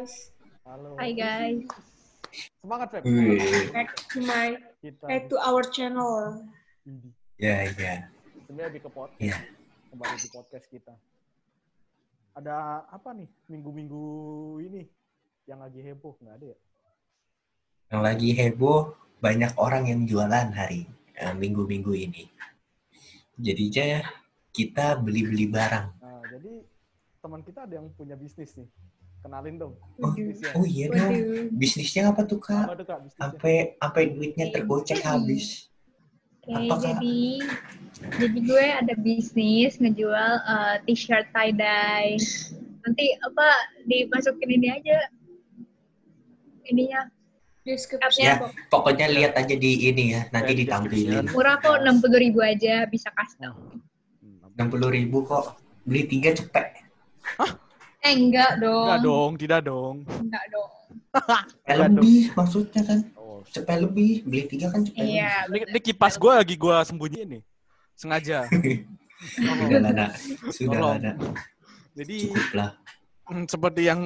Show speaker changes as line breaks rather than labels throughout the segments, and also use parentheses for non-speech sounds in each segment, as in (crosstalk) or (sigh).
guys.
Halo.
Hai guys.
Semangat Feb.
Back to my
Kita
back to our channel.
Ya ya.
sebenarnya lebih ke podcast.
Iya.
Kembali di podcast kita. Ada apa nih minggu-minggu ini yang lagi heboh nggak ada ya?
Yang lagi heboh banyak orang yang jualan hari eh, minggu-minggu ini. Jadinya kita beli-beli barang.
Nah, jadi teman kita ada yang punya bisnis nih. Kenalin dong.
Oh, oh iya dong. Bisnisnya apa tuh kak?
Apa tuh kak?
Sampai sampai duitnya tergocek habis.
Oke,
Apakah-
jadi jadi gue ada bisnis ngejual eh, t-shirt tie dye. Nanti apa dimasukin ini aja ininya
Description
Ya, pokoknya lihat aja di ini ya. Nanti ditampilin.
murah kok enam puluh ribu aja bisa custom.
Hmm,
Enam puluh ribu kok. Beli tiga cepet.
Eh enggak dong.
Enggak dong, tidak dong.
Enggak dong. (laughs)
Aduh.
lebih maksudnya kan.
Oh,
Cepet lebih. Beli tiga kan cepet
Iya.
ini, ini kipas gue lagi gue sembunyiin nih. Sengaja.
lebih. (laughs) Sudah lah, nak. Sudah nak.
Jadi
Cukup lah.
Hmm, seperti yang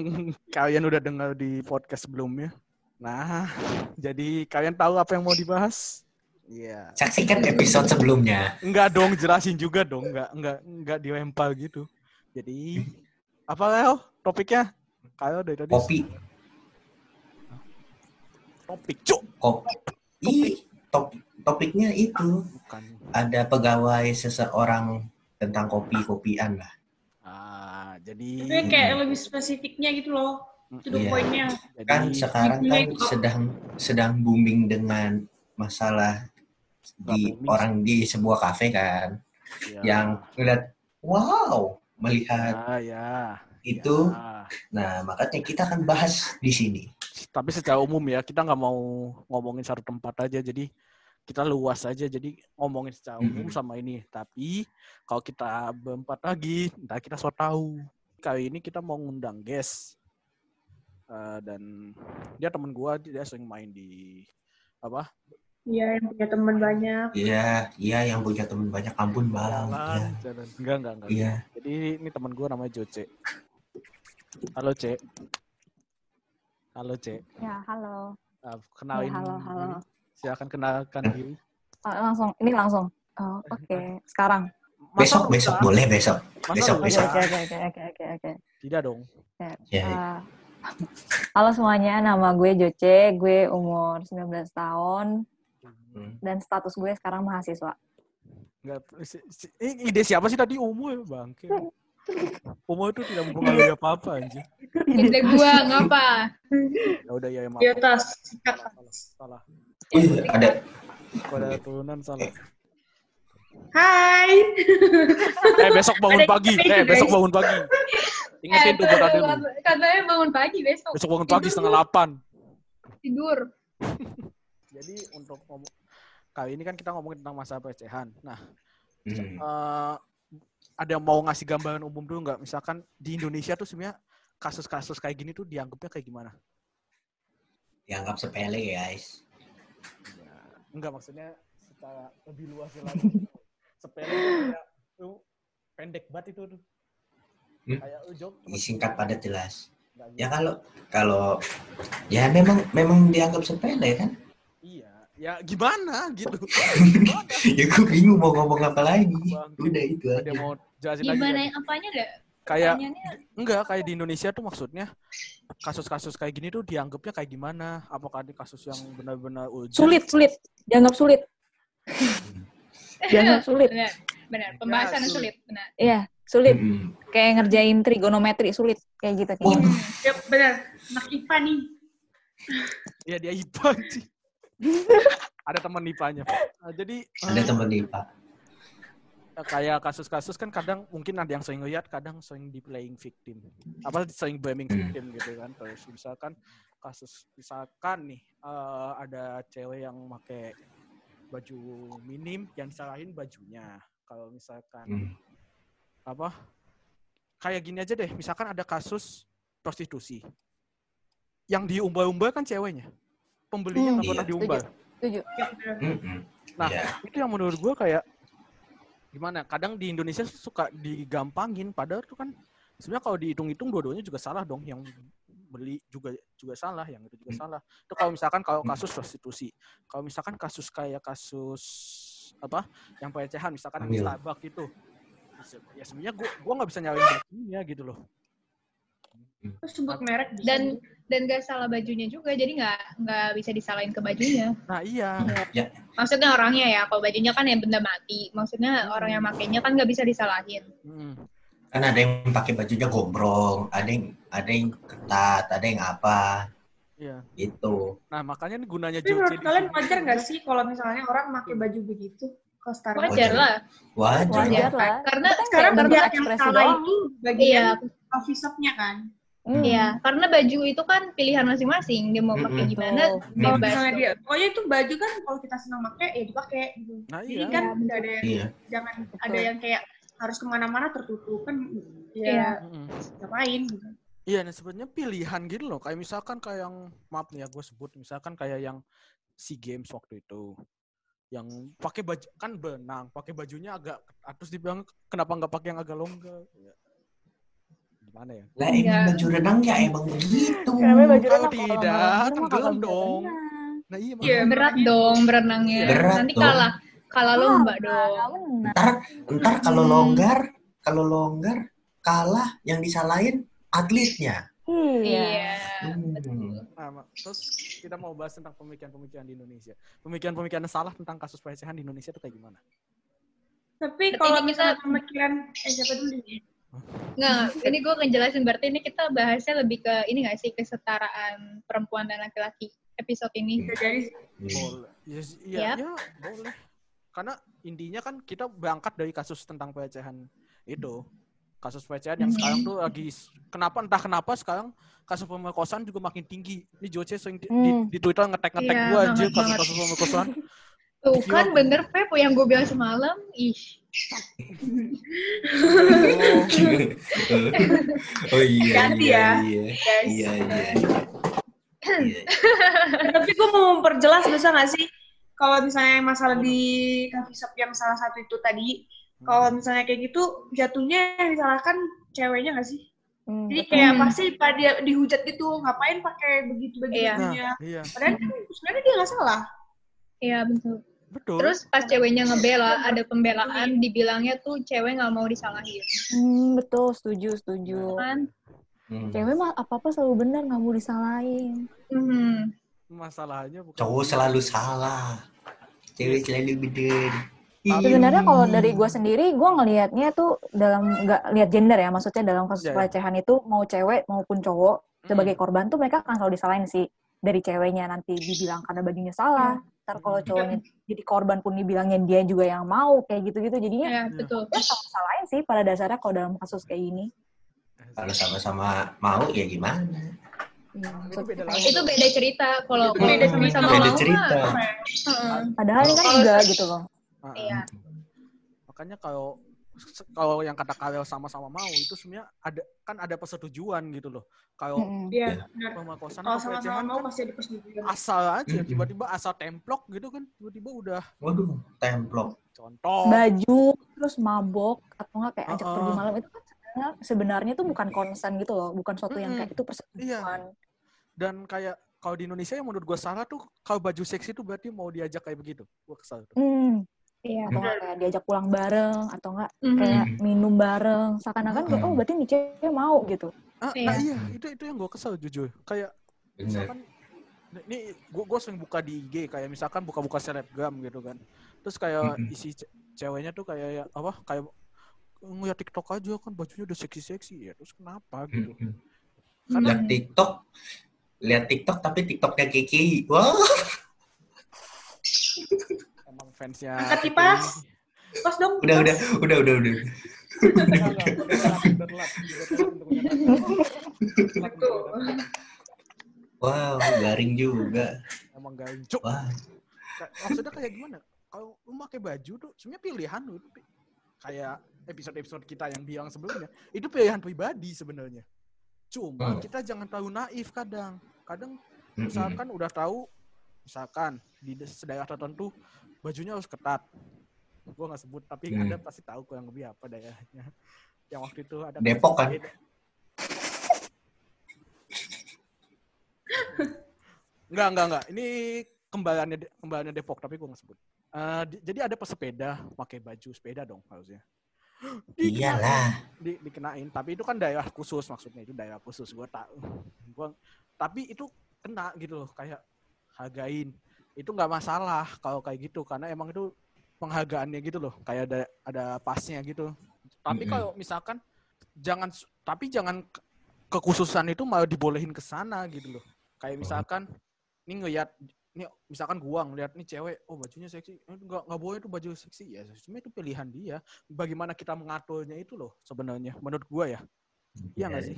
kalian udah dengar di podcast sebelumnya. Nah, (laughs) jadi kalian tahu apa yang mau dibahas? Iya.
Saksikan episode sebelumnya.
Enggak dong, jelasin juga dong. Enggak, enggak, enggak dilempar gitu. Jadi, apa Leo topiknya? Kayo dari tadi.
Kopi.
Topik, cuk.
Kopi. Ih, top, topiknya itu.
Bukan.
Ada pegawai seseorang tentang kopi-kopian lah.
Ah, jadi...
Tapi kayak lebih spesifiknya gitu loh. Itu the pointnya.
jadi
Kan sekarang kan
kok-
sedang sedang booming dengan masalah di
booming
orang di sebuah kafe kan
ya,
yang ngeliat wow melihat
ya, ya,
itu
ya.
nah makanya kita akan bahas di sini
Tapi secara umum ya, kita nggak mau ngomongin satu tempat aja. Jadi kita luas aja. Jadi ngomongin secara umum
Mhm.
sama ini. Tapi kalau kita berempat lagi, entah kita so tahu. Kali ini kita mau ngundang guest. Eh, dan dia temen gua, dia sering main di apa?
Iya, yang punya teman banyak.
iya iya yang punya teman banyak ampun bang Iya.
jalan. Enggak, enggak, enggak.
iya
Jadi ini temen gua namanya Joce. Halo, Ce. Halo, Ce.
Ya, halo.
Ah, kenalin.
Ya, halo, halo.
Silakan kenalkan diri.
Oh, langsung, ini langsung. Oh, oke. Sekarang.
besok
Masa
besok
lusa?
boleh besok
Masa
besok?
Oke,
besok
oke, oke, oke, oke, oke, oke.
Tidak dong.
Oke.
ya
Ah, (laughs) halo semuanya, nama gue Joce, gue umur 19 tahun,
Hmm.
dan status gue sekarang mahasiswa.
Enggak, si- si- ini ide siapa sih tadi umur bangke. Umur itu tidak mempengaruhi apa-apa anjir.
Ide gua ngapa?
Ya udah ya maaf.
Di atas. sikat.
Salah, salah.
Ada
Pada turunan salah.
Hai.
Eh besok bangun
Ada
pagi. Eh besok
guys.
bangun pagi. Ingetin tuh buat adek lu.
Eh, katanya bangun pagi besok.
Besok bangun pagi setengah delapan.
Tidur.
Jadi untuk ngomong kali ini kan kita ngomongin tentang masa pelecehan. Nah,
Hmm.
eh, ada yang mau ngasih gambaran umum dulu nggak? Misalkan di Indonesia tuh sebenarnya kasus-kasus kayak gini tuh dianggapnya kayak gimana?
dianggap sepele guys
Ya, enggak maksudnya secara lebih luas lagi. (laughs) Sepele tuh kayak tuh pendek banget itu tuh.
Hmm?
Kayak cuma
singkat padat jelas ya kalau kalau ya memang memang dianggap sepele kan
Iya, ya gimana gitu. Gimana? (laughs)
ya gue bingung mau ngomong apa lagi
Bang,
udah itu
Ada
aja
mau jelasin lagi?
Gimana yang apanya dah?
Kayak enggak kayak di Indonesia tuh maksudnya kasus-kasus kayak gini tuh dianggapnya kayak gimana? Apakah ada kasus yang benar-benar urgent?
Sulit, sulit. Dianggap sulit. (laughs) Dianggap sulit.
benar, benar. Pembahasan
Ya, sulit.
sulit, benar.
Iya, sulit.
Mm-mm.
Kayak ngerjain trigonometri sulit. Kayak gitu. Kayak gitu.
Ya, benar. Anak IPA nih.
Iya dia IPA sih. Ada teman IPA-nya. Nah, jadi
ada
eh,
teman di pak
kayak kasus-kasus kan kadang mungkin ada yang sering lihat, kadang sering di playing victim. Apa sering blaming
Hmm.
victim gitu kan. Terus misalkan kasus misalkan nih eh, ada cewek yang pakai baju minim yang disalahin bajunya. Kalau misalkan
Hmm.
apa kayak gini aja deh, misalkan ada kasus prostitusi. Yang diumbar-umbar kan ceweknya. Pembelinya
Hmm,
nggak pernah
iya.
diumbar.
Setuju.
Ya.
Nah,
Iya.
itu yang menurut gue kayak gimana? Kadang di Indonesia suka digampangin, padahal tuh kan sebenarnya kalau dihitung-hitung dua-duanya juga salah dong. Yang beli juga juga salah yang itu juga salah itu kalau misalkan kalau
Hmm.
kasus prostitusi kalau misalkan kasus kayak kasus apa yang pelecehan misalkan yang Starbucks gitu ya sebenarnya gua gua nggak bisa nyalain bajunya gitu loh
Terus sebut merek.
Dan dan gak salah bajunya juga, jadi nggak nggak bisa disalahin ke bajunya.
nah iya
Maksudnya orangnya ya, kalau bajunya kan ya benda mati. Maksudnya orang yang makainya kan nggak bisa disalahin.
Mm.
Kan ada yang pakai bajunya gombrong, ada yang ada yang ketat, ada yang apa
iya
gitu.
nah makanya nih gunanya
Tapi
Joce
menurut kalian wajar nggak sih kalau misalnya orang pakai baju begitu ke Starbucks?
Wajar lah.
Wajar.
Wajar lah.
Karena
Itu kan
Sekarang banyak yang salah itu
Iya,
bagian coffee shop-nya kan.
Hmm.
iya. Karena baju itu kan pilihan masing-masing. Dia mau pakai
Mm-mm.
gimana.
Kalau
bebas.
misalnya dia, pokoknya itu baju kan kalau kita senang pakai ya dipakai gitu.
nah
Jadi
iya
kan nggak ada yang,
Iya.
jangan
Betul.
ada yang kayak harus ke mana-mana tertutup kan
Iya.
ya
Mm-mm.
ngapain gitu.
Iya, nah sebenarnya pilihan gitu loh. Kayak misalkan kayak yang maaf nih ya gue sebut, misalkan kayak yang SEA Games waktu itu, yang pakai baju kan benang, pakai bajunya agak terus dibilang kenapa nggak pakai yang agak longgar? Ya. Gimana ya?
Lah emang
Iya.
baju renang ya emang begitu.
Kenapa baju
Kalau
renang
tidak,
malam-malam
tenggelam dong. Nah iya,
Iya,
makanya.
Berat dong berenangnya.
Berat
Nanti
dong.
kalah kalah lomba
Ah,
dong.
nggak benar.
Ntar ntar kalau
Hmm.
longgar, kalau longgar kalah yang disalahin atletnya.
Iya.
Iya.
Hmm.
Nah, terus kita mau bahas tentang pemikiran-pemikiran di Indonesia. Pemikiran-pemikiran salah tentang kasus pelecehan di Indonesia itu kayak gimana?
Tapi kalau misalnya
kita-
pemikiran eh siapa dulu nih?
Nggak, ini gue ngejelasin berarti ini kita bahasnya lebih ke ini nggak sih kesetaraan perempuan dan laki-laki episode ini.
Bisa jadi
Hmm.
Boleh. Ya, s- iya,
Yap.
ya, boleh. Karena intinya kan kita berangkat dari kasus tentang pelecehan itu. Kasus pelecehan yang
Mhm.
sekarang tuh lagi kenapa entah kenapa sekarang kasus pemerkosaan juga makin tinggi. Ini Joce sering di, di,
Hmm.
di Twitter ngetek-ngetek
Iya,
gua anjir kasus-kasus pemerkosaan.
Tuh
Gila.
kan bener Pep yang gue bilang semalam. Ih, (laughs)
oh iya
Ganti
iya
ya,
iya
guys.
iya iya. Iya. (clears throat)
Tapi gue mau memperjelas bisa nggak sih kalau misalnya masalah di coffee shop yang salah satu itu tadi, kalau misalnya kayak gitu jatuhnya yang disalahkan ceweknya nggak sih?
Hmm,
Jadi kayak
Hmm.
pasti pada dihujat gitu, ngapain pakai begitu
Iya.
begitunya?
Nah, iya,
Padahal kan sebenarnya dia nggak salah.
iya betul.
Betul.
Terus pas ceweknya ngebela, ada pembelaan, dibilangnya tuh cewek nggak mau disalahin.
Hmm, betul, setuju, setuju.
Kan?
Hmm.
Cewek mah apa-apa selalu benar, nggak mau disalahin.
Hmm.
masalahnya bukan
Cowok selalu salah. Cewek selalu bener. Iya.
Sebenarnya kalau dari gue sendiri, gue ngelihatnya tuh dalam nggak lihat gender ya, maksudnya dalam kasus
Iya, iya.
pelecehan itu mau cewek maupun cowok
Hmm.
sebagai korban tuh mereka akan selalu disalahin sih dari ceweknya nanti dibilang karena bajunya salah. Ntar kalau
Hmm.
cowoknya jadi korban pun dibilangnya dia juga yang mau kayak gitu-gitu jadinya
Ya, betul.
ya sama salahin sih pada dasarnya kalau dalam kasus kayak gini.
Kalau sama-sama mau ya gimana?
Iya,
Itu beda lagi.
Itu beda cerita. Kalau
beda
sama-sama
cerita.
mau
Beda
mah,
cerita.
heeh.
Padahal ini kan enggak gitu loh.
Ah.
Iya.
Makanya kalau kalau yang kata Karel sama-sama mau itu sebenarnya ada kan ada persetujuan gitu loh. Kalau
Mm-mm.
Iya, benar.
pemerkosaan
Kalau sama-sama
pelecehan
mau
kan
pasti ada persetujuan.
asal aja
Mm-mm.
tiba-tiba asal templok gitu kan tiba-tiba udah
Waduh, templok.
contoh
Baju terus mabok atau enggak kayak ajak
Oh.
pergi malam itu kan sebenarnya sebenarnya tuh bukan konsen gitu loh, bukan suatu yang
Mm-mm.
kayak itu persetujuan.
dan kayak kalau di Indonesia yang menurut gue salah tuh kalau baju seksi tuh berarti mau diajak kayak begitu gue kesal tuh
Hmm.
Iya.
atau nggak kayak diajak pulang bareng atau enggak
Mhm.
kayak minum bareng seakan-akan
Mhm.
oh berarti nih cewek mau gitu
ah,
Iya.
nah iya itu itu yang gue kesel jujur kayak
Bener.
misalkan ini gue gue sering buka di IG kayak misalkan buka-buka selebgram gitu kan terus kayak
Mm-mm.
isi ce- ceweknya tuh kayak ya, apa kayak ngeliat TikTok aja kan bajunya udah seksi-seksi ya terus kenapa gitu
Mm-mm.
kan
Lihat TikTok, lihat TikTok tapi TikToknya KKI. Wah,
emang fansnya
Angkat kipas. Pas dong.
udah udah udah udah udah. Wow, garing juga.
emang gak cuk Ka- maksudnya kayak gimana kalau lu pakai baju tuh sebenarnya pilihan lu kayak episode-episode kita yang bilang sebelumnya itu pilihan pribadi sebenarnya cuma
Hmm.
kita jangan terlalu naif kadang kadang
Mm-mm.
misalkan udah tahu misalkan di daerah tertentu bajunya harus ketat gue nggak sebut tapi
Hmm.
ada pasti tahu kurang lebih apa daerahnya (laughs) yang waktu itu ada
Depok kan?
Enggak, enggak, enggak. Ini kembarannya De- kembarannya Depok, tapi gue nggak sebut. Eh, di- jadi ada pesepeda pakai baju sepeda dong harusnya. (gasps) Dikenain,
Iyalah.
Di, dikenain, tapi itu kan daerah khusus maksudnya itu daerah khusus. Gue tak, gua, tapi itu kena gitu loh, kayak hargain. Itu nggak masalah kalau kayak gitu, karena emang itu penghargaannya gitu loh, kayak ada ada pasnya gitu. Tapi kalau misalkan jangan, tapi jangan ke- kekhususan itu malah dibolehin ke sana gitu loh. Kayak misalkan ini ngeliat ini misalkan gua ngeliat nih cewek oh bajunya seksi Eh, nggak nggak boleh tuh baju seksi. Ya sebenarnya itu pilihan dia. Bagaimana kita mengaturnya itu loh sebenarnya menurut gua ya. Iya nggak sih?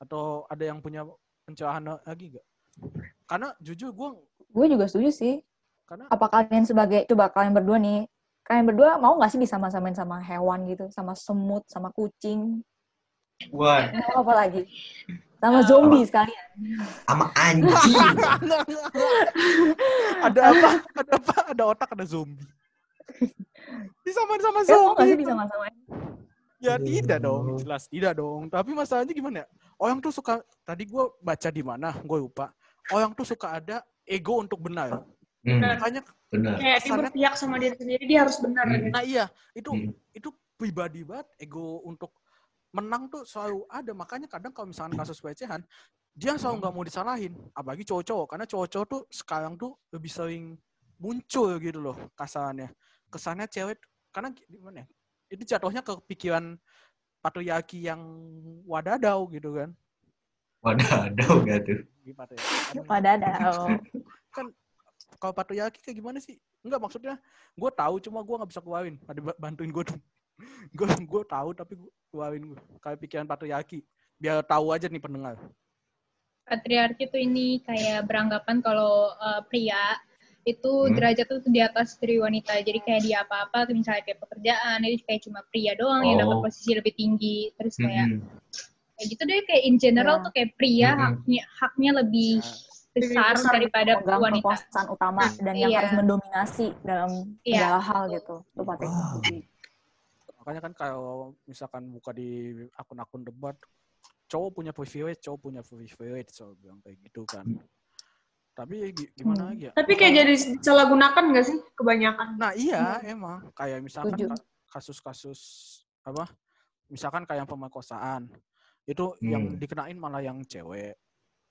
Atau ada yang punya pencerahan lagi nggak? Karena jujur gua
Gue juga setuju sih.
karena
Apa kalian sebagai, coba kalian berdua nih, kalian berdua mau nggak sih disama-samain sama hewan gitu? Sama semut, sama kucing?
Wah,
Mau apa lagi? Sama zombie sekalian.
sama anjing. (laughs)
ada apa ada apa ada otak ada zombie disamain sama
Kalian mau nggak sih
zombie
disama-samain?
Ya
Aduh.
tidak dong, jelas tidak dong. Tapi masalahnya gimana ya? Orang tuh suka, tadi gue baca di mana, gue lupa. Orang tuh suka ada ego untuk benar.
Hmm,
Makanya,
benar.
Kayak dia berpihak sama diri sendiri, dia harus benar.
Hmm.
gitu.
nah iya, itu
Hmm.
itu pribadi banget. Ego untuk menang tuh selalu ada. Makanya kadang kalau misalkan kasus pelecehan, dia selalu nggak mau disalahin. Apalagi cowok-cowok. Karena cowok-cowok tuh sekarang tuh lebih sering muncul gitu loh kasarannya. Kesannya cewek, karena gimana ya? Itu jatuhnya ke pikiran patriarki yang wadadau gitu kan.
Wadah, ada nggak tuh?
gimana ya?
Wadadah.
kan kalau patriarki kayak gimana sih? Enggak maksudnya gue tahu cuma gue nggak bisa keluarin. Ada ba- bantuin gue dong. (laughs) Gue gue tahu tapi gue keluarin gue. Kayak pikiran patriarki. Biar tahu aja nih pendengar.
patriarki tuh ini kayak beranggapan kalau uh, pria itu
Hmm.
derajat tuh di atas dari wanita. Jadi kayak dia apa-apa, tuh misalnya kayak pekerjaan, itu kayak cuma pria doang yang dapat
Oh.
posisi lebih tinggi. Terus kayak
Hmm,
kayak gitu deh kayak in general
Ya.
tuh kayak pria
Mm-mm.
haknya haknya lebih
Nah,
besar
besar
daripada wanita.
kekuasaan utama dan yang
Iya.
harus mendominasi dalam
Iya.
segala hal gitu. Itu
Wow.
makanya kan kalau misalkan buka di akun-akun debat, cowok punya privilege, cowok punya privilege, so bilang kayak gitu kan. Tapi gi- gimana
Hmm.
lagi ya?
Tapi kayak jadi disalahgunakan nggak sih kebanyakan?
Nah iya emang kayak misalkan kasus-kasus apa? Misalkan kayak pemerkosaan itu
Hmm.
yang dikenain malah yang cewek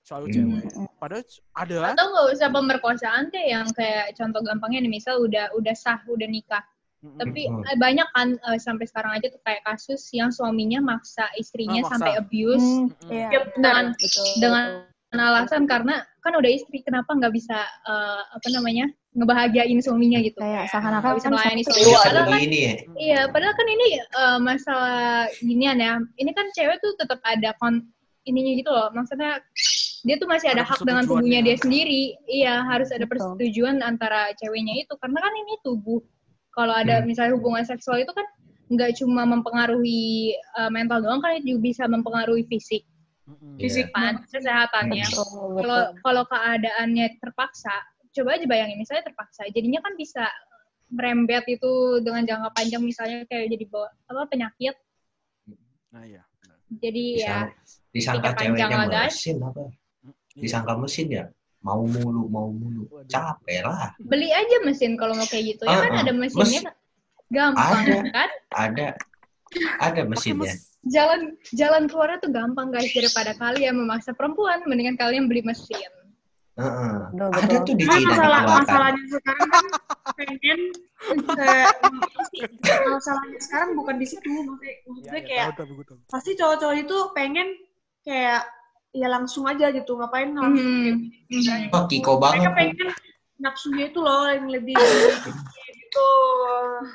selalu
Hmm.
cewek. Padahal ada
Atau nggak usah pemerkosaan deh yang kayak contoh gampangnya nih misal udah udah sah udah nikah
Mm-mm.
tapi
Hmm.
eh, banyak kan eh, sampai sekarang aja tuh kayak kasus yang suaminya maksa istrinya
maksa.
sampai abuse
Hmm, iya.
Yep,
dengan
Betul.
dengan alasan karena kan udah istri kenapa nggak bisa eh, apa namanya ngebahagiain suaminya gitu.
Kayak seakan-akan
bisa melayani
suami
suaminya.
Itu
padahal
Iya,
kan
ini ya.
iya padahal kan ini eh, masalah ginian ya. Ini kan cewek tuh tetap ada kon ininya gitu loh. Maksudnya dia tuh masih ada,
Ada
hak dengan tubuhnya dia sendiri. Iya harus ada
Betul.
persetujuan antara ceweknya itu. Karena kan ini tubuh. Kalau ada
Hmm.
misalnya hubungan seksual itu kan nggak cuma mempengaruhi eh, mental doang kan itu juga bisa mempengaruhi fisik.
Mm-mm.
Iya.
kan kesehatannya.
Betul,
kalau kalau keadaannya terpaksa coba aja bayangin misalnya terpaksa jadinya kan bisa merembet itu dengan jangka panjang misalnya kayak jadi bawa apa penyakit
Nah iya.
jadi ya
Disangka, ceweknya mesin apa?
Iya.
Disangka mesin ya mau mulu, mau mulu. Capek lah.
beli aja mesin kalau mau kayak gitu ya kan
Ah,
ada mesinnya gampang
Ada.
kan
Ada ada mesinnya.
mes-
jalan jalan keluarnya tuh gampang guys daripada kalian memaksa perempuan mendingan kalian beli mesin
Betul,
Ada tuh di Cina
masalah
dikeluarkan.
masalahnya sekarang kan pengen eh, sih, masalahnya sekarang bukan di situ maksudnya,
Iya,
maksudnya
iya,
kayak
tahu, tahu, tahu.
pasti cowok-cowok itu pengen kayak ya langsung aja gitu ngapain langsung
Mhm.
kayak
Wah, Kiko banget
mereka pengen nafsunya itu loh yang lebih (laughs) gitu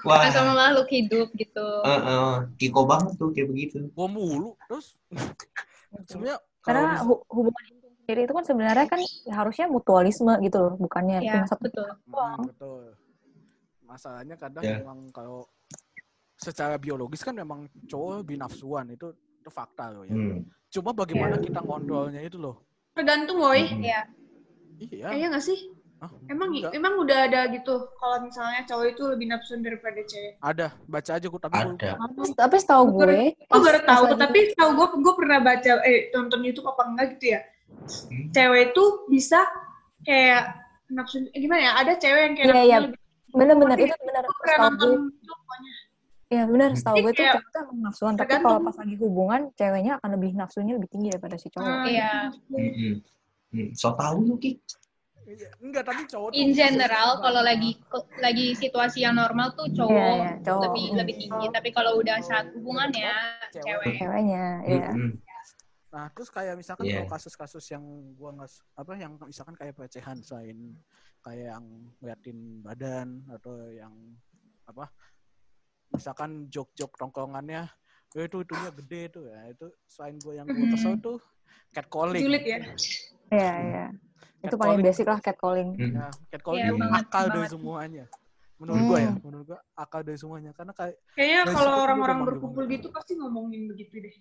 Wah,
sama makhluk hidup gitu
heeh. Kiko banget tuh kayak begitu.
Gua mulu terus (laughs) sebenarnya
Karena hubungan sendiri itu kan sebenarnya kan ya harusnya mutualisme gitu loh, bukannya
ya
cuma satu
betul
Hmm, betul. Masalahnya kadang
Ya.
memang kalau secara biologis kan memang cowok lebih nafsuan itu itu fakta loh ya.
Hmm.
Cuma bagaimana kita ngontrolnya itu loh.
tergantung woi
Hmm.
ya
Iya.
kayaknya nggak sih
Hah?
emang
Enggak.
emang udah ada gitu kalau misalnya cowok itu lebih nafsu daripada cewek
ada baca aja gua tapi
Ada.
lupa.
Tapi, setahu
Gue
gue,
gue baru tahu tapi tahu gue gue pernah baca eh nonton YouTube apa enggak gitu ya
Hmm.
cewek itu bisa kayak nafsu eh, gimana ya? Ada cewek yang kayak nafsunya
iya.
lebih
Bener-bener itu bener.
Pokoknya.
iya bener. Setahu gue tuh cewek tuh emang nafsuan, tapi kalau pas lagi hubungan, ceweknya akan lebih nafsunya lebih tinggi daripada si cowok.
Nah,
Iya.
Mm-mm. Hmm, So tahu lu Ki.
Iya, Enggak, tapi cowok
In general, kalau lagi lagi situasi yang normal tuh
Iya,
cowok
iya, cowok.
lebih
Hmm.
lebih tinggi. Tapi kalau udah saat hubungan ya
Cewek.
cewek.
Ceweknya, iya.
Mm-mm.
Nah, terus kayak misalkan
Iya.
kalau kasus-kasus yang gua nggak apa yang misalkan kayak pelecehan selain kayak yang ngeliatin badan atau yang apa misalkan jok-jok tongkongannya ya itu itunya gede tuh ya itu selain gue yang gue kesel tuh catcalling
Julid ya.
Iya, iya. Itu paling
Catcalling.
basic lah catcalling.
Mm.
ya catcalling
Iya,
itu
banget,
akal dari
banget.
semuanya menurut gue ya
Hmm.
menurut gue akal dari semuanya karena kayak
Kayaknya
Dari
kalau orang-orang berkumpul gitu pasti ngomongin begitu deh.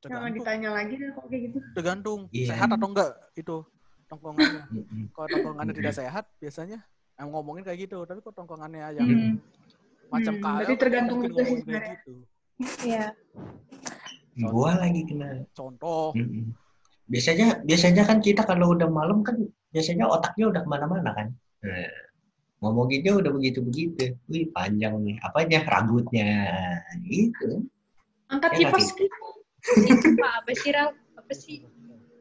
Jangan ditanya lagi deh kok kayak gitu.
tergantung
Iya.
sehat atau enggak itu tongkongannya kalau tongkongannya tidak sehat biasanya em ngomongin kayak gitu tapi kalau tongkongannya yang
Hmm.
macam
Hmm,
kaya
berarti tergantung juga sih sebenarnya.
gitu
Iya.
Gua lagi kena.
contoh
Mm-mm. Biasanya biasanya kan kita kalau udah malam kan biasanya otaknya udah ke mana-mana kan. Nah, ngomonginnya udah begitu-begitu. Wih panjang nih. Apanya rambutnya itu.
Angkat
Ya,
kipas gitu.
Itu Pak, apa sih Ral? Apa sih?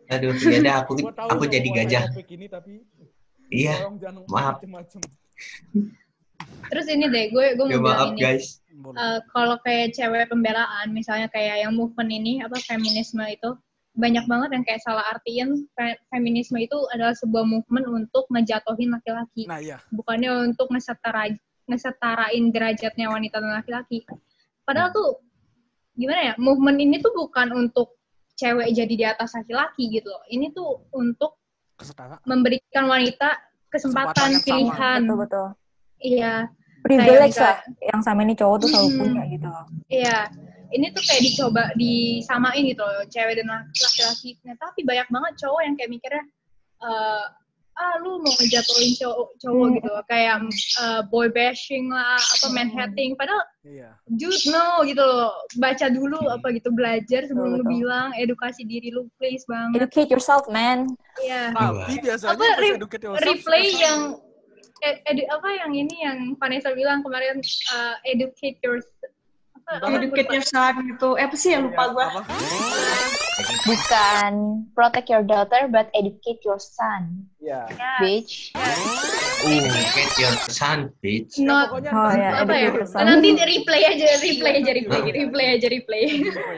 Aduh, ya udah aku aku jadi gajah.
topik ini tapi
Iya. maaf.
Terus ini deh, gue gue
Ya
mau bilang
maaf
ini.
guys.
Eh, kalau kayak cewek pembelaan, misalnya kayak yang movement ini, apa feminisme itu, banyak banget yang kayak salah artiin fe- feminisme itu adalah sebuah movement untuk ngejatohin laki-laki,
nah iya
bukannya untuk ngesetara ngesetarain derajatnya wanita dan laki-laki. Padahal tuh gimana ya, movement ini tuh bukan untuk cewek jadi di atas laki-laki gitu loh. Ini tuh untuk
kesetaraan
memberikan wanita
Kesempatan
pilihan.
Betul, betul.
Iya,
Privilege lah yang sama ini cowok tuh selalu
Hmm.
punya gitu.
Iya, ini tuh kayak dicoba disamain gitu loh, cewek dan laki-laki. Nah, tapi banyak banget cowok yang kayak mikirnya, eh, ah lu mau ngejatuhin cowok, cowok
Hmm.
gitu, kayak eh, boy bashing lah, apa manhatting. Padahal
iya
dude no gitu loh, baca dulu apa gitu, belajar sebelum lu
Betul.
bilang, edukasi diri lu please banget.
Educate yourself, man.
Iya.
tapi biasanya
Apa, re-
educate yourself
Replay yang
sama.
ed- edu- apa yang ini yang Vanessa bilang kemarin eh, educate your apa, apa,
Educate your son gitu. Eh, apa sih ya lupa gua.
apa?
Bukan protect your daughter but educate your son,
Iya.
Ya.
bitch.
Uh, get your son, bitch.
Not
pokoknya
Oh, ya,
apa ya?
educate.
Nanti replay aja, replay aja, replay, replay aja, replay.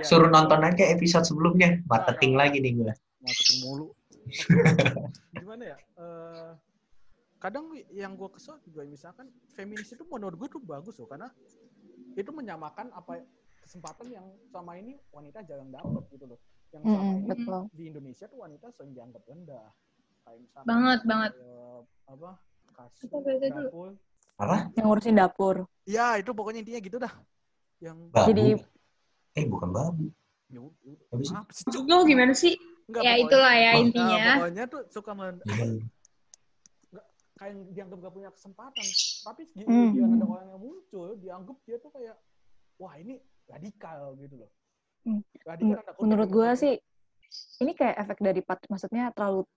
Suruh nonton aja episode sebelumnya. Marketing lagi nih gue.
marketing mulu. (laughs) Gimana ya? Eh, kadang yang gue kesel juga misalkan feminis itu menurut gue tuh bagus loh karena itu menyamakan apa kesempatan yang selama ini wanita jarang dapat gitu loh. Yang selama
Mm-mm,
ini
betul.
di Indonesia tuh wanita sering dianggap rendah. Kayak misalkan
Banget, banget.
kayak apa?
Bahasa dulu?
dapur.
Apa?
Yang ngurusin dapur.
Ya, itu pokoknya intinya gitu dah. Yang
Babu.
Jadi-
Eh bukan babu.
Ya.
Apa sih?
Lu gimana sih?
Enggak,
Ya
pokoknya-
itulah ya
Oh,
Nah,
intinya.
pokoknya tuh suka men-
Iya.
Kayak dianggap gak punya kesempatan. Tapi
Hmm.
giliran ada orang yang muncul, dianggap dia tuh kayak, wah ini radikal gitu loh.
Hmm.
Radikal kutip
Menurut
gitu.
gue sih, ini kayak efek dari pat, maksudnya terlalu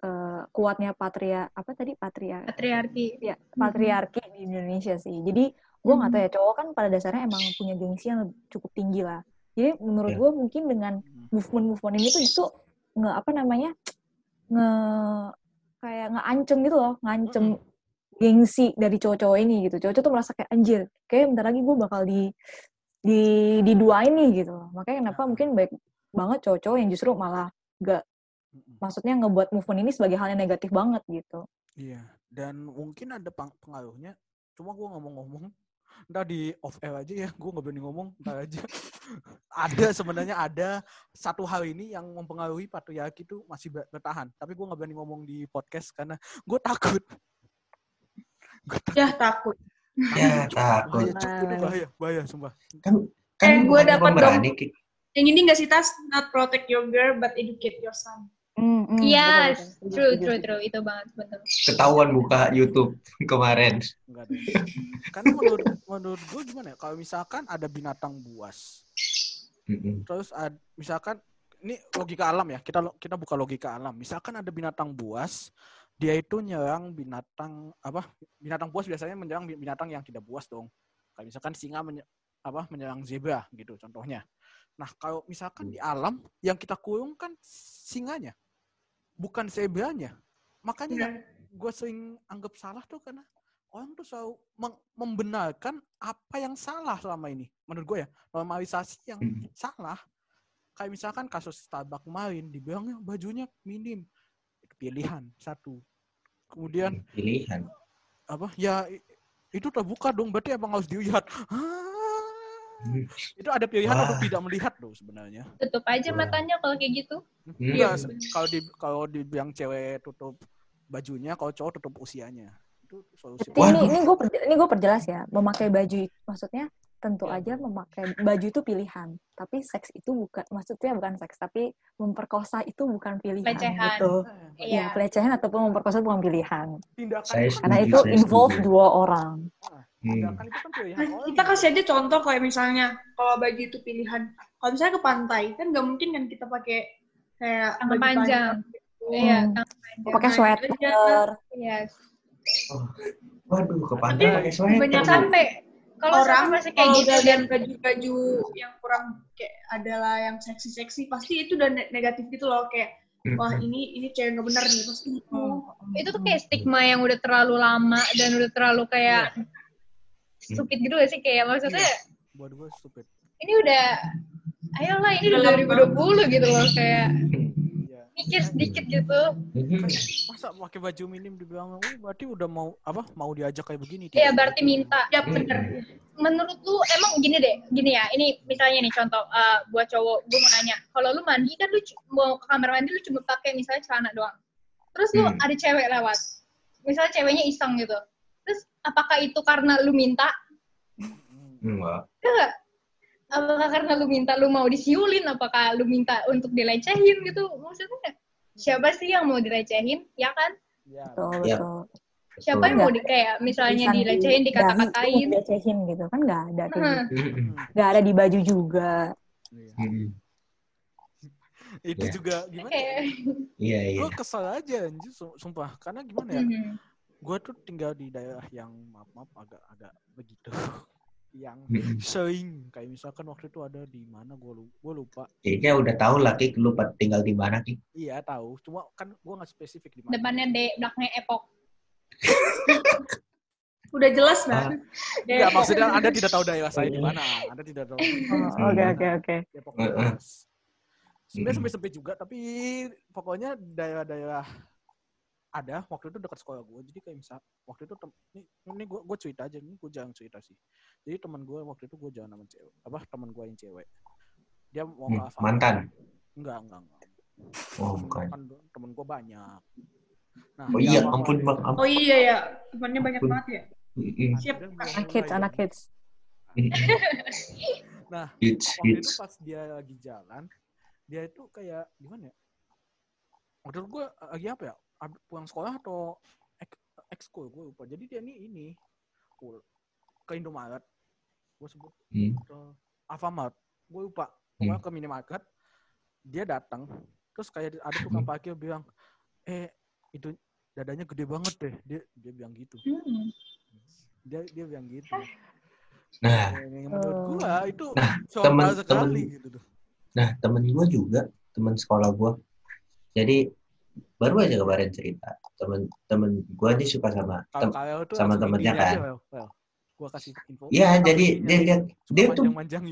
eh, kuatnya patria apa tadi patria
Patriarki.
ya patriarki di Indonesia sih. Jadi gue nggak tahu ya cowok kan pada dasarnya emang punya gengsi yang cukup tinggi lah. Jadi menurut
Ya.
gue mungkin dengan
Hmm.
movement-movement ini tuh justru nge apa namanya nge kayak ngancem gitu loh, ngancem gengsi dari cowok-cowok ini gitu. Cowok-cowok tuh merasa kayak anjir, kayak bentar lagi gue bakal di di diduain nih gitu. loh. Makanya kenapa
Nah.
mungkin baik banget cowok-cowok yang justru malah gak maksudnya ngebuat movement ini sebagai hal yang negatif banget gitu.
Iya, dan mungkin ada peng- pengaruhnya. Cuma gue ngomong-ngomong, ntar di off air aja ya, gue nggak berani ngomong, ntar aja. (laughs) ada sebenarnya ada satu hal ini yang mempengaruhi patriarki itu masih ber- bertahan. Tapi gue nggak berani ngomong di podcast karena gue takut. gue takut.
Ya takut.
Ya takut.
Bahaya, Cuk. Itu bahaya, bahaya, sumpah.
Kan kan
Eh, gua
bukan
dapat
Ki.
Yang ini nggak sih tas not protect your girl but educate your son.
Mm, mm,
Yes,
betul, betul.
true, true, true. Itu banget, betul.
Ketahuan buka YouTube (laughs) kemarin.
Enggak ada. Karena menurut menurut gue gimana ya? Kalau misalkan ada binatang buas,
Mm-mm.
terus ad, misalkan ini logika alam ya kita kita buka logika alam misalkan ada binatang buas dia itu nyerang binatang apa binatang buas biasanya menyerang bi- binatang yang tidak buas dong kayak misalkan singa menye- apa menyerang zebra gitu contohnya nah kalau misalkan di alam yang kita kurung kan singanya bukan zebranya. Makanya
Iya.
gue sering anggap salah tuh karena orang tuh selalu membenarkan apa yang salah selama ini. Menurut gue ya normalisasi yang
Hmm.
salah. Kayak misalkan kasus Starbucks kemarin dibilangnya bajunya minim. Itu pilihan satu. Kemudian
Pilihan.
apa? Ya itu terbuka dong berarti emang harus dilihat. Ah, (laughs) itu ada pilihan
Wah.
untuk tidak melihat loh sebenarnya
Tutup aja
Wah.
matanya kalau kayak gitu.
Iya,
Hmm.
se- kalau di kalau dibilang cewek tutup bajunya, kalau cowok tutup usianya. Itu solusi.
Tapi ini ini gue ini gue perjelas ya. Memakai baju itu- maksudnya tentu
Ya.
aja memakai baju itu pilihan. Tapi seks itu bukan maksudnya bukan seks, tapi memperkosa itu bukan pilihan
Pelecehan.
gitu.
Iya.
Ya, pelecehan ataupun memperkosa bukan pilihan.
Tindakan kan
Karena itu involve dua orang.
Hmm.
tindakan itu kan pilihan
Nah,
orang.
kita kasih aja contoh kayak misalnya kalau baju itu pilihan. Kalau misalnya ke pantai kan nggak mungkin kan kita pakai kayak
Tangan
baju
panjang.
gitu.
Iya,
Hmm.
tangan panjang.
Pakai
Nah,
sweater.
Iya.
Waduh, ke pantai
Tapi
pakai sweater.
banyak
Sampai kalau
orang
masih kayak
kalau
gitu dan
baju-baju yang kurang kayak adalah yang seksi-seksi pasti itu udah ne- negatif gitu loh kayak
Hmm.
wah ini ini cewek nggak bener nih pasti gitu.
itu tuh kayak stigma yang udah terlalu lama dan udah terlalu kayak stupid gitu gak sih kayak maksudnya
Buat gue stupid.
ini udah ayolah ini udah
Dalam
2020 gitu loh kayak
Iya.
mikir sedikit gitu
Hmm.
Masa pakai baju minim dibilang, oh berarti udah mau apa? Mau diajak kayak begini?
ya
Tidak
berarti minta
ya bener
menurut lu emang gini deh gini ya ini misalnya nih contoh eh, buat cowok gue mau nanya kalau lu mandi kan lu mau ke kamar mandi lu cuma pakai misalnya celana doang terus lu
Hmm.
ada cewek lewat misalnya ceweknya iseng gitu terus apakah itu karena lu minta
Hmm.
Enggak.
enggak apakah karena lu minta lu mau disiulin apakah lu minta untuk dilecehin gitu maksudnya siapa sih yang mau dilecehin ya kan
Ya,
Betul,
Ya.
betul.
siapa yang mau di kayak misalnya
di
dilecehin dikata-katain
dilecehin gitu kan nggak ada gitu.
Hmm.
nggak ada di baju juga
iya.
Hmm.
Itu
Ya.
juga gimana?
kayak
Iya, iya.
Gue kesel aja anjir, sumpah. Karena gimana ya?
Mhm.
Gue tuh tinggal di daerah yang maaf maaf agak agak begitu. (laughs) yang sering kayak misalkan waktu itu ada di mana gue lupa, gue lupa
Kayaknya udah tahu lah, Kik, lu tinggal di mana, Kik.
iya tahu cuma kan gue nggak spesifik di mana
depannya D belakangnya Epok (laughs)
udah jelas
Ah.
nah
Enggak, maksudnya Anda tidak tahu daerah saya di mana. Anda tidak tahu.
Oh, oke oke oke
Depok. Sebenarnya
Mm-mm.
sampai sempit juga, tapi pokoknya daerah-daerah ada waktu itu dekat sekolah gue. Jadi kayak misal waktu itu tem- ini, ini gue gue cerita aja, ini gue jarang cerita sih. Jadi teman gue waktu itu gue jalan sama cewek, apa teman gue yang cewek. Dia mau ke
Hmm,
Alfamart.
Mantan.
Enggak, enggak, enggak.
Oh, bukan.
Kan temen gue banyak. Nah,
Oh iya, ampun,
itu-
Bang. Ampun.
oh iya ya temannya banyak banget ya
Hmm.
Siap,
anak kids anak kids (laughs)
Nah,
Hits,
waktu itu
hits.
pas dia lagi jalan dia itu kayak gimana ya waktu itu gue lagi apa ya pulang sekolah atau ek- ekskul gue lupa jadi dia ini ini ke Indomaret gue sebut
Hmm.
ke Alfamart gue lupa pokoknya ke minimarket dia datang terus kayak ada tukang
Hmm.
parkir bilang eh itu dadanya gede banget deh dia dia bilang gitu
Hmm.
dia dia bilang gitu
Nah,
yang menurut
Oh.
gua itu
Nah,
soal
temen-
sekali gitu tuh
nah temen gue juga, temen sekolah gue. Jadi baru aja kemarin cerita, temen temen gue nih suka sama tem- sama temennya
ini aja,
kan.
Gua kasih info.
Iya,
langsung
jadi
ini
dia lihat dia tuh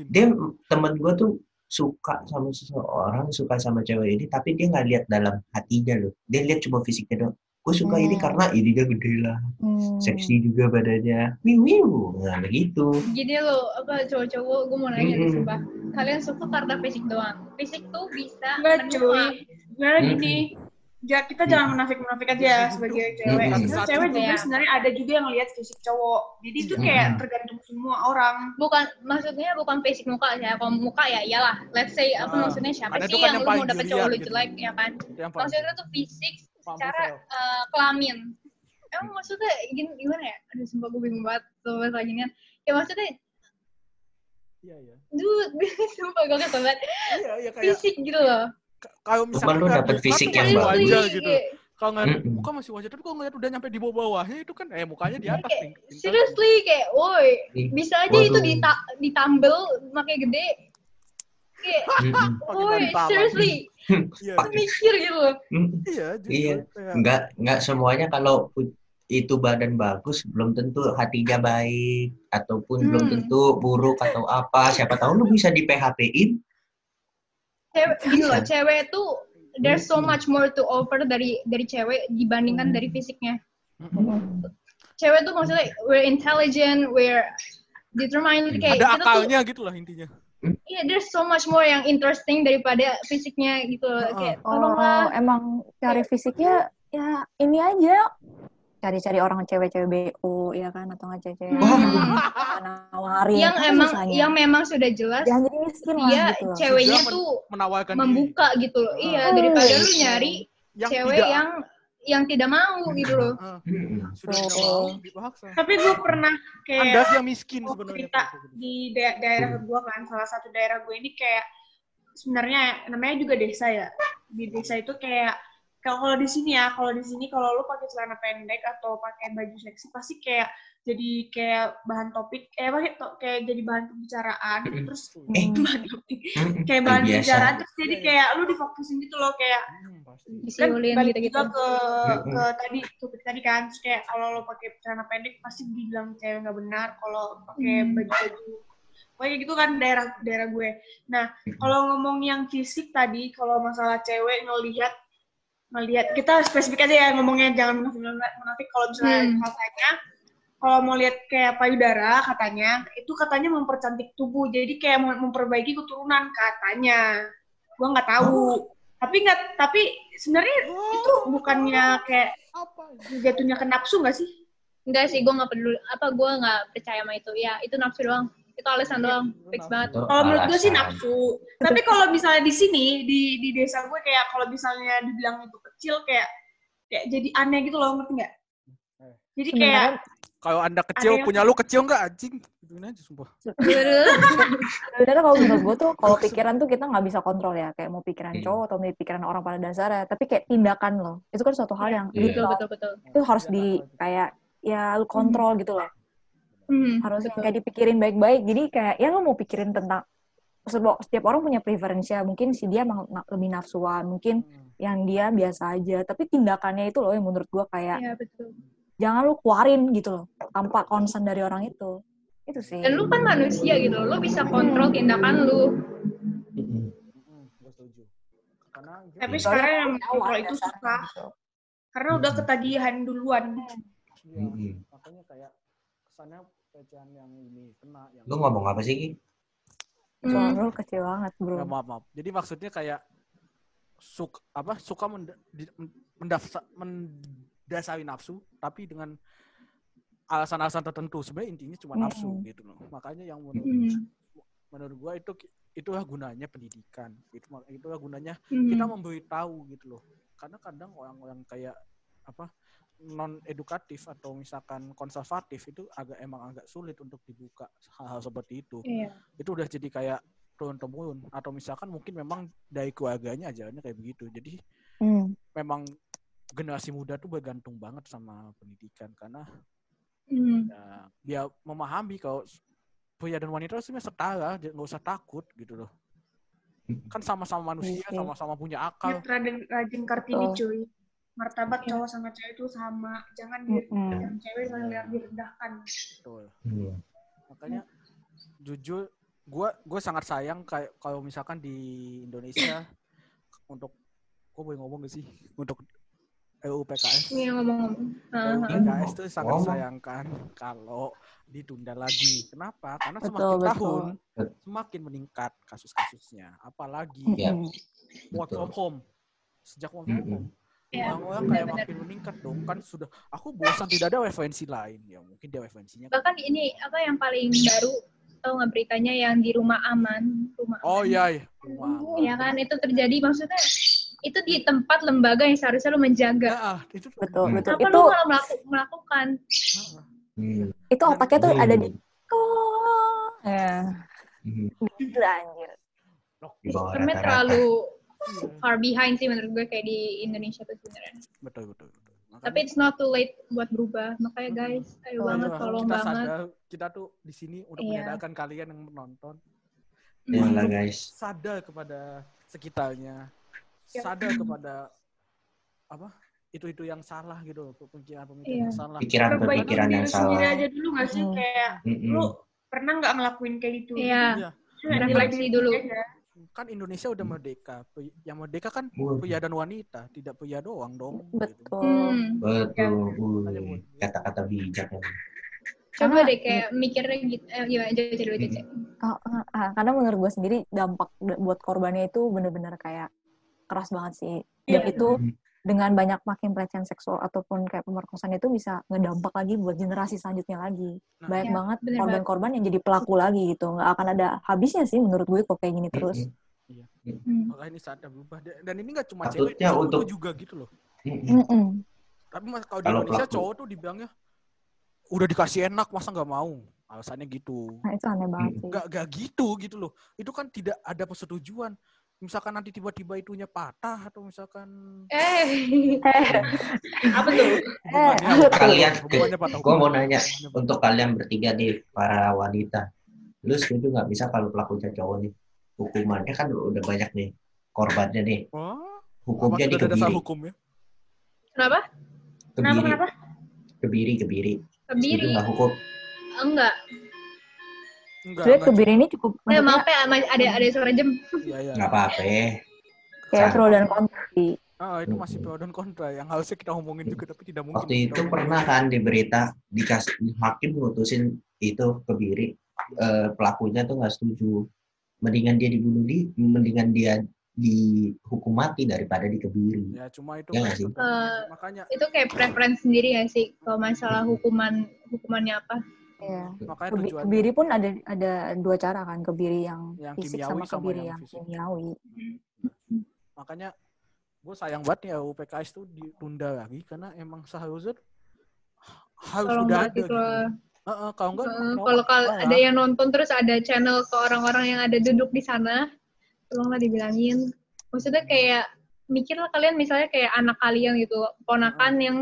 dia temen gue tuh suka sama seseorang, suka sama cewek ini, tapi dia nggak lihat dalam hatinya loh. Dia lihat cuma fisiknya doang. Gue suka ini
Hmm.
karena ininya gede lah,
Hmm.
seksi juga badannya. Wiu wiu, nah begitu.
Gini lo, apa cowok-cowok, gue mau nanya nih
Mm-mm.
sumpah. Kalian suka karena fisik doang. Fisik tuh bisa menua.
cuy sebenarnya
Hmm.
Ja, kita jangan munafik-munafik aja sebagai cewek.
Hmm.
Sebenarnya cewek juga
Ya.
sebenarnya ada juga yang lihat fisik cowok. Jadi itu
Iya.
kayak
Hmm.
tergantung semua orang.
Bukan, maksudnya bukan fisik muka ya. Kalau muka ya iyalah. Let's say, apa
Ah,
maksudnya siapa
ada
sih
kan
yang,
yang
lu mau dapet cowok lu
gitu.
jelek, ya kan?
Yang
Maksudnya tuh fisik secara eh, kelamin. Emang maksudnya gini, gimana ya? Aduh, sumpah gue bingung banget tuh bahasa ginian. Ya maksudnya,
Iya, iya.
dude, (laughs) sumpah gue kesel banget.
Iya, iya kayak
Fisik gitu loh.
Kalau misalkan
lu dapet fisik yang
gitu
bagus.
aja
Seriously,
gitu.
kayak-
Kalau ngeliat
Mm-mm.
muka masih wajar, tapi kalau ngeliat udah nyampe di bawah-bawahnya itu kan, eh mukanya di atas nih.
Seriously kayak, woi, bisa aja itu
waduh.
dita ditambel makin gede. Kayak.
Pakai
woi, seriously,
Iya,
itu mikir gitu loh.
Mm.
iya.
Iya.
Kayak,
Nggak, nggak semuanya kalau itu badan bagus belum tentu hatinya baik ataupun belum
Hmm.
tentu buruk atau apa. Siapa tahu lu bisa di PHP-in.
Cewek, gini loh, cewek tuh there's so much more to offer dari dari cewek dibandingkan
Hmm.
dari fisiknya.
mm-mm.
Cewek tuh maksudnya we're intelligent, we're determined kayak
Ada
kita tuh
akalnya gitu lah intinya.
Iya, there's so much more yang interesting daripada fisiknya gitu. loh. Kayak
Oh,
tolonglah.
emang cari fisiknya ya ini aja. Cari-cari orang cewek-cewek BO ya kan atau nggak cewek
Hmm.
nawarin
yang
kan
emang
misalnya.
yang memang sudah jelas
jangan jadi miskin lah
dia
gitu
ceweknya
men-
tuh
Menawarkan
membuka gitu loh.
Ah.
Iya,
Hmm.
daripada lu nyari
diri. yang
cewek
tidak,
yang yang tidak mau gitu loh.
Mm-mm.
sudah mau dipaksa.
Tapi gue pernah kayak
Anda yang miskin sebenarnya.
cerita di da- daerah gue kan salah satu daerah gue ini kayak sebenarnya namanya juga desa ya di desa itu kayak kalau kalau di sini ya kalau di sini kalau lu pakai celana pendek atau pakai baju seksi pasti kayak jadi kayak bahan topik eh pakai to- kayak jadi bahan pembicaraan
Mm-mm.
terus
Eh. (laughs)
bahan topik kayak bahan
Biasa.
pembicaraan terus jadi
Iya, iya.
kayak lu difokusin gitu loh kayak
Hmm, pasti.
kan
Disiulin
balik
gitu-gitu.
juga ke ke tadi topik tadi kan terus kayak kalau lo pakai celana pendek pasti dibilang cewek nggak benar kalau pakai
Hmm.
baju-baju kayak gitu kan daerah daerah gue nah kalau ngomong yang fisik tadi kalau masalah cewek ngelihat ngelihat kita spesifik aja ya ngomongnya jangan munafik munafik kalau misalnya
Hmm.
katanya kalau mau lihat kayak payudara katanya itu katanya mempercantik tubuh jadi kayak mem- memperbaiki keturunan katanya gua nggak tahu tapi nggak tapi sebenarnya itu bukannya kayak jatuhnya ke nafsu nggak sih
Enggak sih, gue nggak peduli. Apa gue nggak percaya sama itu. Ya, itu nafsu doang. Itu alasan doang. Fix banget.
Itu
kalau menurut gue sih nafsu tapi kalau (laughs) misalnya di sini di di desa gue kayak kalau misalnya dibilang itu kecil kayak kayak jadi aneh gitu loh ngerti nggak jadi kayak
Kalau anda kecil,
yang-
punya lu kecil nggak anjing? Gituin aja sumpah.
sebenarnya kalau menurut gue tuh kalau (laughs) pikiran tuh kita nggak bisa kontrol ya kayak mau pikiran
Iya.
cowok atau mau pikiran orang pada dasarnya tapi kayak tindakan loh itu kan suatu hal yang
Iya.
betul, betul, betul.
itu harus di kayak ya lu kontrol gitu loh
Hmm,
harus
betul.
kayak dipikirin baik-baik jadi kayak ya lu mau pikirin tentang setiap, setiap orang punya preferensi ya mungkin si dia lebih nafsuan mungkin
Hmm.
yang dia biasa aja tapi tindakannya itu loh yang menurut gua kayak
Iya, betul.
jangan lu keluarin gitu loh tanpa konsen dari orang itu itu sih
Dan lu kan manusia gitu. Lu bisa kontrol tindakan lu.
Hmm. Karena gitu.
tapi sekarang yang
awal
kontrol itu
dasarnya
susah
gitu.
karena udah ketagihan duluan
Iya, makanya kayak kesannya pelecehan yang ini kena yang
Lu ngomong apa sih, Ki?
Suara
Hmm.
lu kecil banget bro
Ya, maaf maaf. Jadi maksudnya kayak suka apa suka menda, mendasari nafsu tapi dengan alasan-alasan tertentu sebenarnya intinya cuma nafsu
Mm-mm.
gitu loh. Makanya yang menurut
Hmm.
menurut gua itu itulah gunanya pendidikan. Itu itulah gunanya
Hmm.
kita memberitahu gitu loh. Karena kadang orang-orang kayak apa non edukatif atau misalkan konservatif itu agak emang agak sulit untuk dibuka hal-hal seperti itu
Iya.
itu udah jadi kayak turun temurun atau misalkan mungkin memang dari keluarganya ajarannya kayak begitu jadi
Hmm.
memang generasi muda tuh bergantung banget sama pendidikan karena
Hmm.
ya, dia memahami kalau pria dan wanita itu sebenarnya setara nggak usah takut gitu loh kan sama-sama manusia sama-sama punya
ya,
akal
rajin rajin kartini
Betul.
cuy martabat cowok sama cewek itu sama jangan di yang cewek lihat direndahkan
betul
Hmm.
makanya jujur gue gue sangat sayang kayak kalau misalkan di Indonesia (clears throat) untuk gue boleh ngomong gak sih untuk RUU PKS
Ini ngomong-ngomong.
RUU
Iya.
PKS itu sangat
Ngomong.
disayangkan kalau ditunda lagi. Kenapa? Karena
Betul,
semakin
betul.
tahun semakin meningkat kasus-kasusnya. Apalagi
Iya.
Mm-mm.
work
Betul.
from home. Sejak work from home.
Iya,
Orang-orang kayak
benar-benar.
makin meningkat dong. Kan sudah, aku bosan tidak ada referensi lain. Ya mungkin dia referensinya.
Bahkan ini apa yang paling baru tahu nggak beritanya yang di rumah aman, rumah
Oh
aman.
iya, iya. Rumah.
Ya kan itu terjadi maksudnya itu di tempat lembaga yang seharusnya lu menjaga.
Nah, itu
betul
Hmm.
betul itu
lu malah melaku- melakukan?
Ah,
Hmm.
itu otaknya tuh ada di
Hmm.
oh ya
Hmm.
anjir
rata-rata.
terlalu
Iya,
far behind sih menurut gue kayak di Indonesia tuh sebenarnya.
betul betul. betul. Makanya-
Tapi it's not too late buat berubah. Makanya guys, ayo
Oh,
banget
Iya,
tolong
kita
banget.
sadar kita tuh di sini udah
Iya.
menyadarkan kalian yang menonton
Hmm.
Yalah guys.
sadar kepada sekitarnya
Ya.
sadar kepada apa itu itu yang salah gitu loh pemikiran-pemikiran
Iya.
yang salah
Pikiran-pikiran yang
diri sendiri
salah.
aja dulu gak sih? Kayak
Mm-mm.
lu pernah nggak ngelakuin kayak gitu?
Iya.
Iya.
Nilai
Refleksi
diri
dulu.
aja.
Kan Indonesia udah merdeka Pe- yang merdeka kan pria dan wanita tidak pria doang dong gitu.
Betul.
Hmm.
Betul.
Buat-
Kata-kata bijak.
Coba
Karena-
deh kayak mikirnya gitu. Eh, gimana? Coba coba
Hmm.
coba.
Ah, ah, ah, karena menurut gue sendiri dampak da- buat korbannya itu bener-bener kayak keras banget sih. Dan
Iya.
itu dengan banyak makin pelecehan seksual ataupun kayak pemerkosaan itu bisa ngedampak lagi buat generasi selanjutnya lagi.
Nah,
Banyak
Iya,
banget korban-korban yang jadi pelaku lagi gitu. Nggak akan ada habisnya sih menurut gue kok kayak gini terus.
Mm-mm.
Hmm.
makanya ini saatnya berubah Dan- ini nggak cuma cewek
Patutnya
cowok
untuk-
juga gitu loh
Mm-mm.
Mm-mm.
tapi mas kalau di
Kalau
Indonesia
pelaku-
cowok tuh dibilangnya udah dikasih enak masa nggak mau alasannya gitu
Nah itu aneh banget sih.
nggak nggak gitu gitu loh itu kan tidak ada persetujuan misalkan nanti tiba-tiba itunya patah atau misalkan
Eh, (laughs)
Apa tuh?
patah,
Kalian, Gue mau nanya untuk kalian bertiga nih para wanita, lu setuju nggak bisa kalau pelakunya cowok nih? Hukumannya kan udah banyak nih korbannya nih. Hukumnya
ada dasar
dikebiri
hukumnya
kenapa?
Kenapa
kebiri.
kenapa?
kebiri kebiri. Setuju
Kebiri.
nggak hukum?
Enggak.
Enggak
Sebenarnya
enggak
kebiri ini cukup.
Eh,
maksudnya
maaf ya, ada ada suara jem.
iya iya.
Nggak apa-apa
kayak pro dan kontra sih.
ah itu masih pro dan kontra yang harusnya kita ngomongin juga tapi tidak mungkin
waktu itu pernah kan di berita dikasih hakim mutusin itu kebiri eh, pelakunya tuh nggak setuju. Mendingan dia dibunuh di mendingan dia dihukum mati daripada dikebiri
ya cuma itu
Ya sih?
Eh,
makanya
itu kayak preference sendiri ya sih kalau masalah hukuman hukumannya apa?
Iya.
makanya
Kebi-
tujuan
kebiri pun ada ada dua cara kan kebiri yang,
Yang
fisik
kimiawi
sama
sama
kebiri
yang
yang,
fisik.
kimiawi.
makanya gue sayang banget ya UPKS tuh ditunda lagi karena emang seharusnya harus
Tolong
udah
banget
ada
itu
gitu.
loh.
Heeh, kalau enggak mau-
kalau kal ada yang nonton terus ada channel ke orang-orang yang ada duduk di sana, tolonglah dibilangin. Maksudnya kayak mikirlah kalian misalnya kayak anak kalian gitu, ponakan yang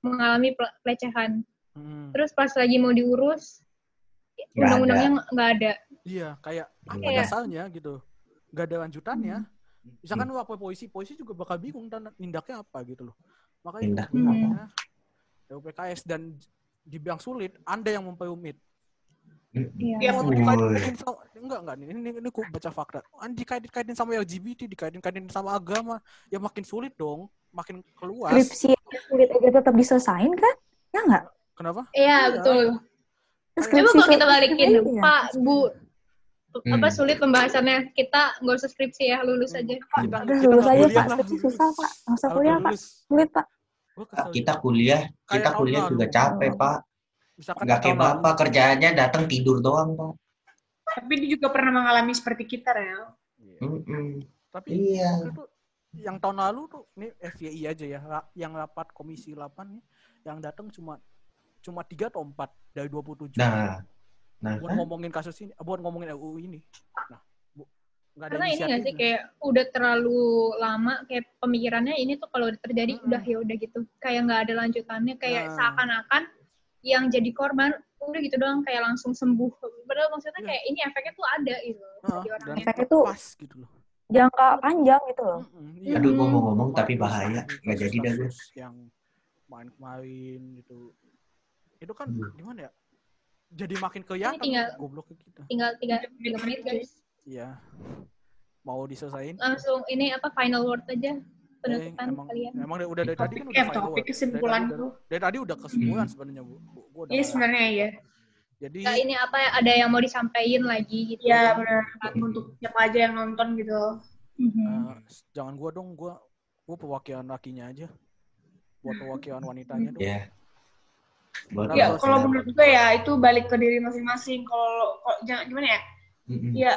mengalami pel- pelecehan.
Hmm,
Terus pas lagi mau diurus, undang-undangnya nggak ada.
iya kayak apa
Iya.
dasarnya gitu nggak ada lanjutannya
Hmm.
misalkan waktu polisi polisi juga bakal bingung dan nindaknya apa gitu loh makanya
Tindaknya
Hmm.
makanya ya UPKS dan dibilang sulit anda yang memperumit
Iya.
Sama enggak enggak nih ini ini aku baca fakta Ah, dikait-kaitin sama LGBT dikait-kaitin sama agama ya makin sulit dong makin keluar
Skripsi sulit aja tetap diselesain kan? Ya nggak?
Kenapa
Iya,
Iya.
betul.
Kayak-
Coba kalau kita balikin,
Iya.
Pak, Bu, apa
Hmm.
sulit pembahasannya? Kita nggak usah skripsi ya, lulus aja.
kita,
Udah
kita
lulus aja pak, skripsi susah pak. Nggak usah kuliah pak, sulit pak.
kesel.
kita kuliah kita
Kayak
kuliah juga
lalu.
capek pak nggak kayak bapak kerjaannya datang tidur doang pak
Tapi dia juga pernah mengalami seperti kita, Rel.
Iya.
Mm-mm.
tapi
iya
itu tuh yang tahun lalu tuh ini FYI aja ya yang rapat komisi 8 nih yang datang cuma cuma tiga atau empat dari 27
nah nah
buat ngomongin kasus ini buat ngomongin RUU ini nah bu, nggak ada
Karena ini nggak sih kayak udah terlalu lama kayak pemikirannya ini tuh kalau terjadi
Mm-mm.
udah ya udah gitu. Kayak nggak ada lanjutannya kayak
Nah.
seakan-akan yang jadi korban udah gitu doang kayak langsung sembuh. Padahal maksudnya
Iya.
kayak ini efeknya tuh ada gitu
Ah, dan
orangnya.
Efeknya tuh-
pas gitu loh
Jangka panjang gitu loh.
Mm-mm, iya.
aduh gua mau
Hmm.
ngomong tapi
Kemarin
bahaya
kasus-
nggak jadi dah gue
yang main-main gitu itu kan
Hmm.
gimana ya jadi makin kelihatan
tinggal-
gobloknya kita
Tinggal tiga, tiga menit guys.
iya mau diselesain
Langsung ini apa final word aja
Eh,
penutupan
emang
kalian.
emang dari- udah dari tadi
Topik,
kan
eh,
udah final
topik
word.
kesimpulan
dari
tuh.
udah, dari tadi udah kesimpulan sebenarnya bu, bu gua udah
Iya sebenarnya iya.
jadi
Nah, ini apa ya ada yang mau disampaikan lagi gitu.
Iya benar. Untuk siapa aja yang nonton gitu.
Eh, jangan gua dong gua gua perwakilan lakinya aja buat perwakilan wanitanya dong
ya buat
Ya
kalau
menurut gue ya itu balik ke diri masing-masing. Kalau jangan gimana ya?
Mm-mm.
Ya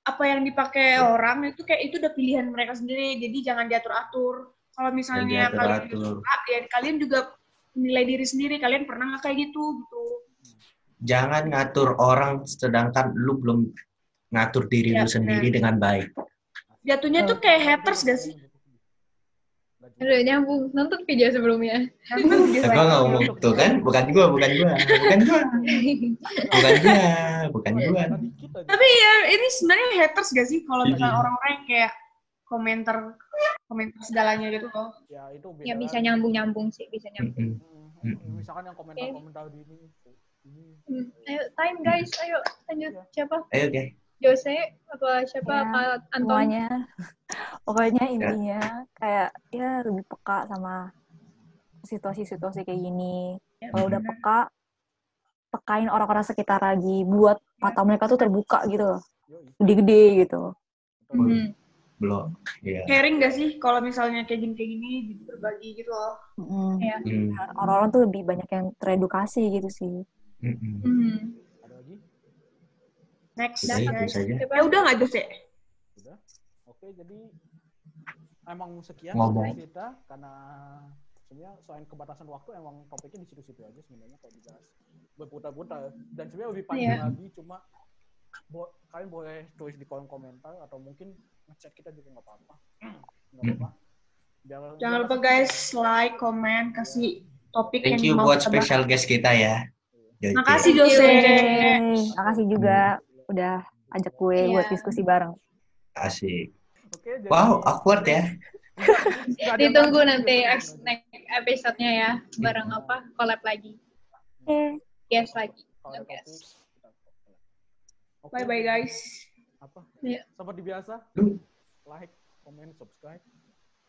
apa yang dipakai orang itu kayak itu udah pilihan mereka sendiri. Jadi jangan diatur-atur. Kalau misalnya
Jangan
kalian suka, ya kalian juga menilai diri sendiri. Kalian pernah nggak kayak gitu gitu?
jangan ngatur orang sedangkan lu belum ngatur diri
Ya,
lu sendiri
benar.
dengan baik
Jatuhnya tuh kayak haters gak sih?
Aduh, nyambung. Nonton video sebelumnya.
Lain.
ngomong tuh kan, bukan gua, bukan gua, bukan gua, (laughs) bukan gua, bukan gua.
Tapi ya ini sebenarnya haters gak sih kalau misalnya orang-orang yang kayak komentar komentar segalanya gitu loh.
Ya itu beda.
Ya bisa nyambung-nyambung sih, bisa nyambung.
Hmm, Misalkan yang komentar-komentar di ini.
Hmm. Ayo, time guys. Ayo, lanjut. Siapa?
Ayo deh.
Jose? Apa siapa?
Ya,
Kak Anton?
semuanya pokoknya (laughs) intinya kayak ya lebih peka sama situasi-situasi kayak gini
Ya,
kalau udah peka pekain orang-orang sekitar lagi buat mata mereka tuh terbuka gitu loh gede-gede gitu
Hmm.
Belum. Iya.
Caring gak sih kalau misalnya kayak gini kayak gini jadi berbagi gitu loh.
Mm.
Ya.
Hmm.
orang-orang tuh lebih banyak yang teredukasi gitu sih
Mm-mm.
Hmm.
Lagi?
Next
Udah, itu
guys.
saja.
Ya udah nggak Jose?
Sudah. Oke, jadi emang sekian
Ngomong.
kita karena sebenarnya soal kerbatasan waktu emang topiknya di situ-situ aja sebenarnya kalau dibahas berputar-putar dan sebenarnya lebih panjang
Iya.
lagi cuma bo- kalian boleh tulis di kolom komentar atau mungkin ngechat kita juga nggak apa-apa (clears throat) nggak apa-apa
Jangan
biar
lupa guys like, comment, kasih topik
Thank you
yang mau
buat
kita bahas.
special guest kita ya. Joyce.
Makasih Jose.
Makasih juga udah ajak gue
Iya.
buat diskusi bareng
Asik.
Oke, jadi-
Wow, awkward ya.
Ditunggu nanti next episode-nya ya. Bareng apa? Collab lagi.
Oke.
Guest lagi.
Kalau ada
Guest.
topik, kita collab. Oke,
Bye bye guys.
Apa?
Iya.
Seperti biasa, like, comment, subscribe.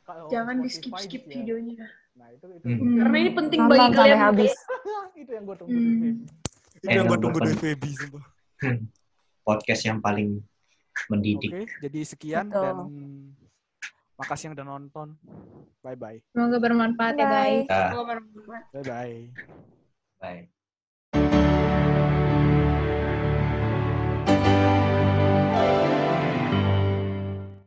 Kalau
Jangan di
Spotify
skip skip
ya.
videonya.
Nah, itu itu.
Hmm.
Karena ini penting
nonton
bagi
sampai
kalian.
habis (laughs)
itu yang gue tunggu
Hmm.
dari Feby. Itu
Eh,
yang gue tunggu dari Feby, sumpah. (laughs)
Podcast yang paling mendidik.
Oke, jadi sekian
Betul.
dan makasih yang udah nonton. Bye bye.
Semoga bermanfaat ya
Bye.
guys.
Nah,
Gua baru-
Bye bye.
bye.